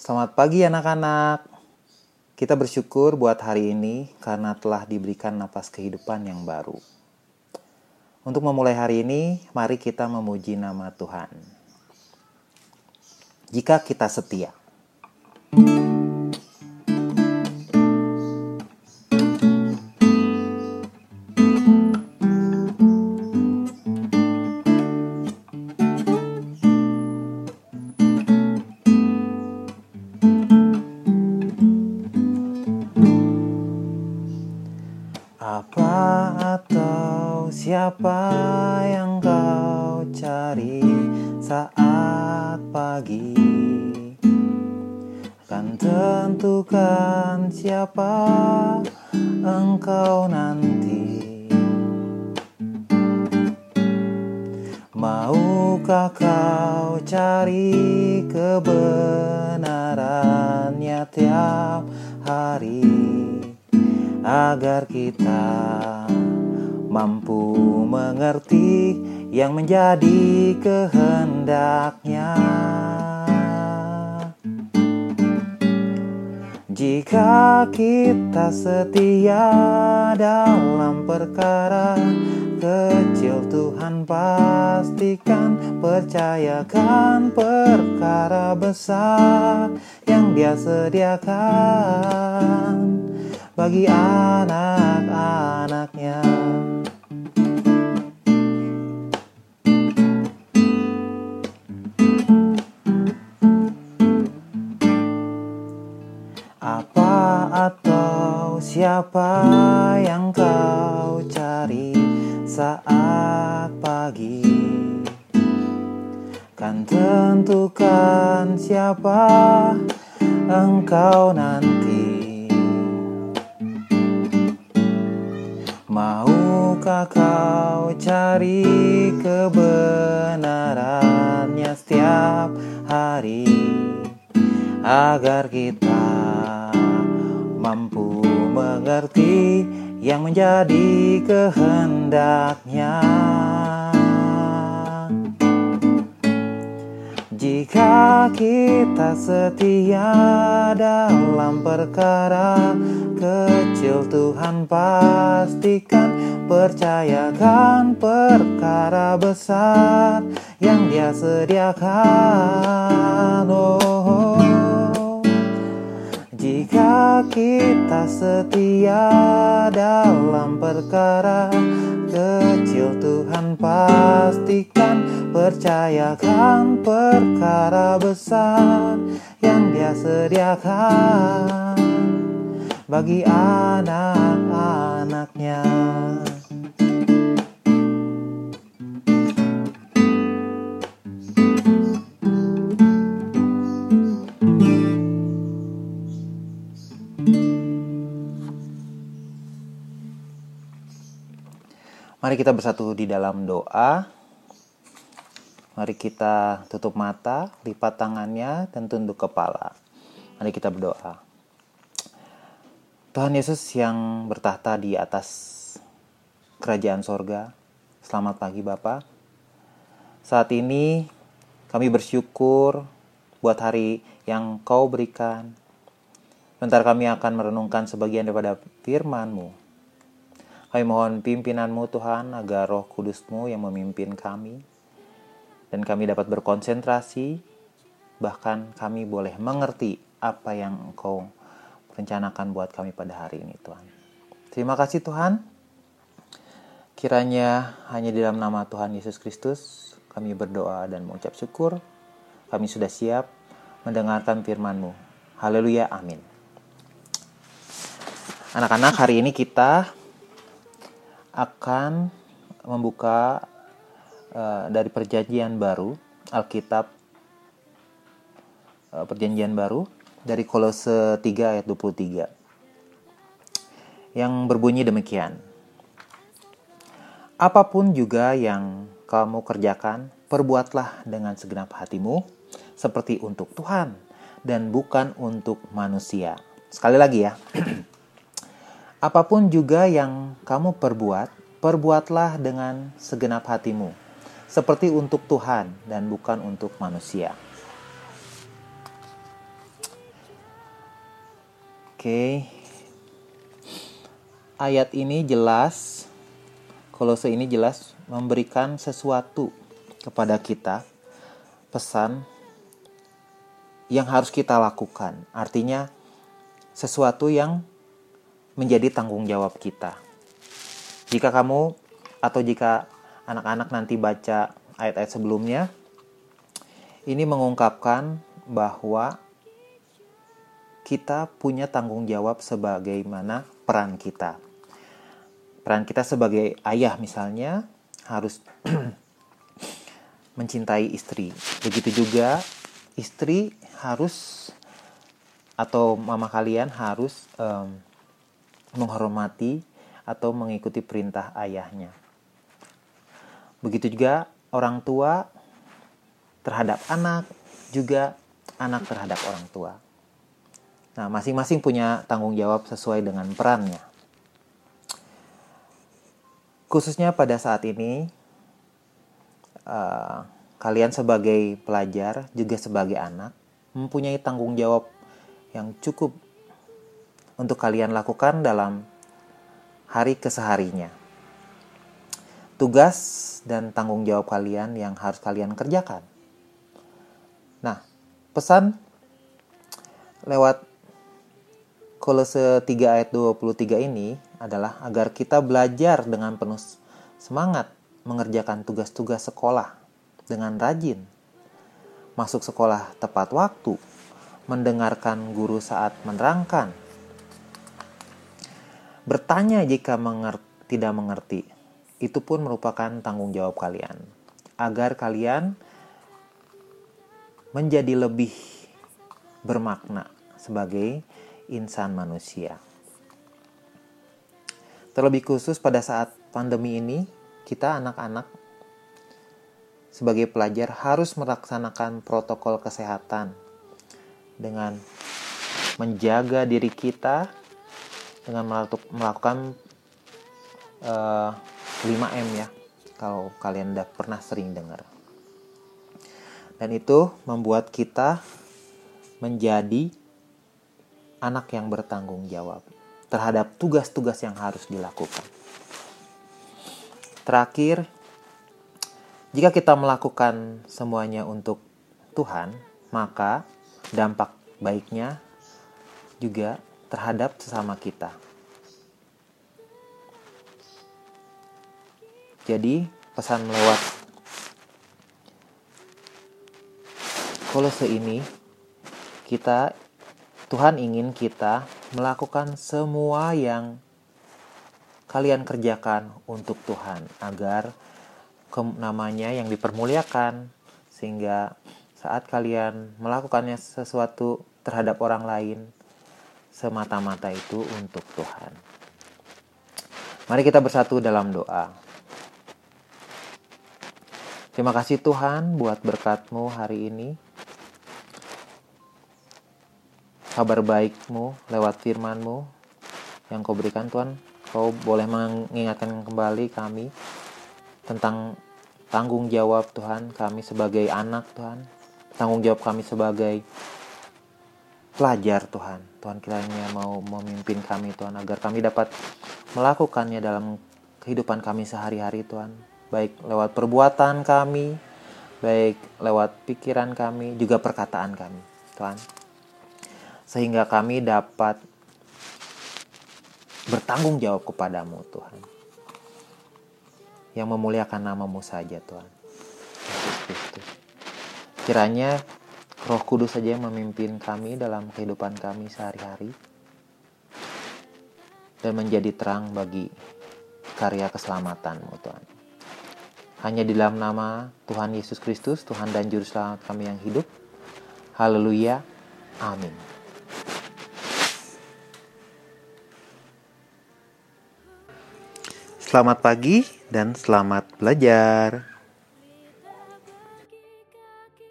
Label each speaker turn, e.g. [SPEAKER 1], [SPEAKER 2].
[SPEAKER 1] Selamat pagi anak-anak. Kita bersyukur buat hari ini karena telah diberikan napas kehidupan yang baru. Untuk memulai hari ini, mari kita memuji nama Tuhan. Jika kita setia. Apa atau siapa yang kau cari saat pagi? Kan tentukan siapa engkau nanti. Maukah kau cari kebenarannya tiap hari agar kita mampu mengerti yang menjadi kehendaknya. Jika kita setia dalam perkara kecil Tuhan pastikan percayakan perkara besar yang dia sediakan bagi anak-anaknya. Apa atau siapa yang kau cari saat pagi? Kan tentukan siapa engkau nanti. Maukah kau cari kebenarannya setiap hari agar kita mampu mengerti yang menjadi kehendaknya. Jika kita setia dalam perkara kecil Tuhan pastikan percayakan perkara besar yang dia sediakan. Oh, Jika kita setia dalam perkara kecil Tuhan pastikan percayakan perkara besar yang dia sediakan bagi anak-anaknya. Mari kita bersatu di dalam doa. Mari kita tutup mata, lipat tangannya, dan tunduk kepala. Mari kita berdoa. Tuhan Yesus yang bertahta di atas kerajaan sorga, selamat pagi Bapak. Saat ini kami bersyukur buat hari yang kau berikan. Bentar kami akan merenungkan sebagian daripada firman-Mu. Kami mohon pimpinanmu Tuhan agar roh kudusmu yang memimpin kami. Dan kami dapat berkonsentrasi, bahkan kami boleh mengerti apa yang engkau rencanakan buat kami pada hari ini Tuhan. Terima kasih Tuhan. Kiranya hanya di dalam nama Tuhan Yesus Kristus kami berdoa dan mengucap syukur. Kami sudah siap mendengarkan firman-Mu. Haleluya, amin. Anak-anak, hari ini kita akan membuka uh, dari perjanjian baru, Alkitab uh, perjanjian baru dari Kolose 3 ayat 23 yang berbunyi demikian. Apa pun juga yang kamu kerjakan, perbuatlah dengan segenap hatimu seperti untuk Tuhan dan bukan untuk manusia. Sekali lagi ya. Apa pun juga yang kamu perbuat, perbuatlah dengan segenap hatimu, seperti untuk Tuhan dan bukan untuk manusia. Oke. Ayat ini jelas Kolose ini jelas memberikan sesuatu kepada kita pesan yang harus kita lakukan. Artinya sesuatu yang menjadi tanggung jawab kita. Jika kamu atau jika anak-anak nanti baca ayat-ayat sebelumnya, ini mengungkapkan bahwa kita punya tanggung jawab sebagaimana peran kita. Peran kita sebagai ayah misalnya harus mencintai istri. Begitu juga istri harus atau mama kalian harus um, menghormati atau mengikuti perintah ayahnya. Begitu juga orang tua terhadap anak, juga anak terhadap orang tua. Nah, masing-masing punya tanggung jawab sesuai dengan perannya. Khususnya pada saat ini, uh, kalian sebagai pelajar, juga sebagai anak, mempunyai tanggung jawab yang cukup untuk kalian lakukan dalam hari keseharinya. Tugas dan tanggung jawab kalian yang harus kalian kerjakan. Nah, pesan lewat Kolose 3 ayat 23 ini adalah agar kita belajar dengan penuh semangat mengerjakan tugas-tugas sekolah dengan rajin, masuk sekolah tepat waktu, mendengarkan guru saat menerangkan, bertanya jika mengerti, tidak mengerti, itu pun merupakan tanggung jawab kalian, agar kalian menjadi lebih bermakna sebagai insan manusia. Terlebih khusus pada saat pandemi ini, kita anak-anak sebagai pelajar harus melaksanakan protokol kesehatan dengan menjaga diri kita dengan melakukan uh, eh, 5M ya kalau kalian udah pernah sering dengar dan itu membuat kita menjadi anak yang bertanggung jawab terhadap tugas-tugas yang harus dilakukan. Terakhir, jika kita melakukan semuanya untuk Tuhan, maka dampak baiknya juga terhadap sesama kita. Jadi, pesan lewat kolose ini kita Tuhan ingin kita melakukan semua yang kalian kerjakan untuk Tuhan agar namanya yang dipermuliakan sehingga saat kalian melakukannya sesuatu terhadap orang lain semata-mata itu untuk Tuhan. Mari kita bersatu dalam doa. Terima kasih Tuhan buat berkatmu hari ini kabar baikmu lewat firmanmu yang kau berikan Tuhan. Kau boleh mengingatkan kembali kami tentang tanggung jawab Tuhan kami sebagai anak Tuhan. Tanggung jawab kami sebagai pelajar Tuhan. Tuhan kiranya mau memimpin kami Tuhan agar kami dapat melakukannya dalam kehidupan kami sehari-hari Tuhan. Baik lewat perbuatan kami, baik lewat pikiran kami, juga perkataan kami. Tuhan, sehingga kami dapat bertanggung jawab kepadamu Tuhan. Yang memuliakan namamu saja Tuhan. Yesus Kristus. Kiranya roh kudus saja yang memimpin kami dalam kehidupan kami sehari-hari dan menjadi terang bagi karya keselamatanmu Tuhan. Hanya di dalam nama Tuhan Yesus Kristus Tuhan dan Juru Selamat kami yang hidup. Haleluya. Amin Selamat pagi dan selamat belajar.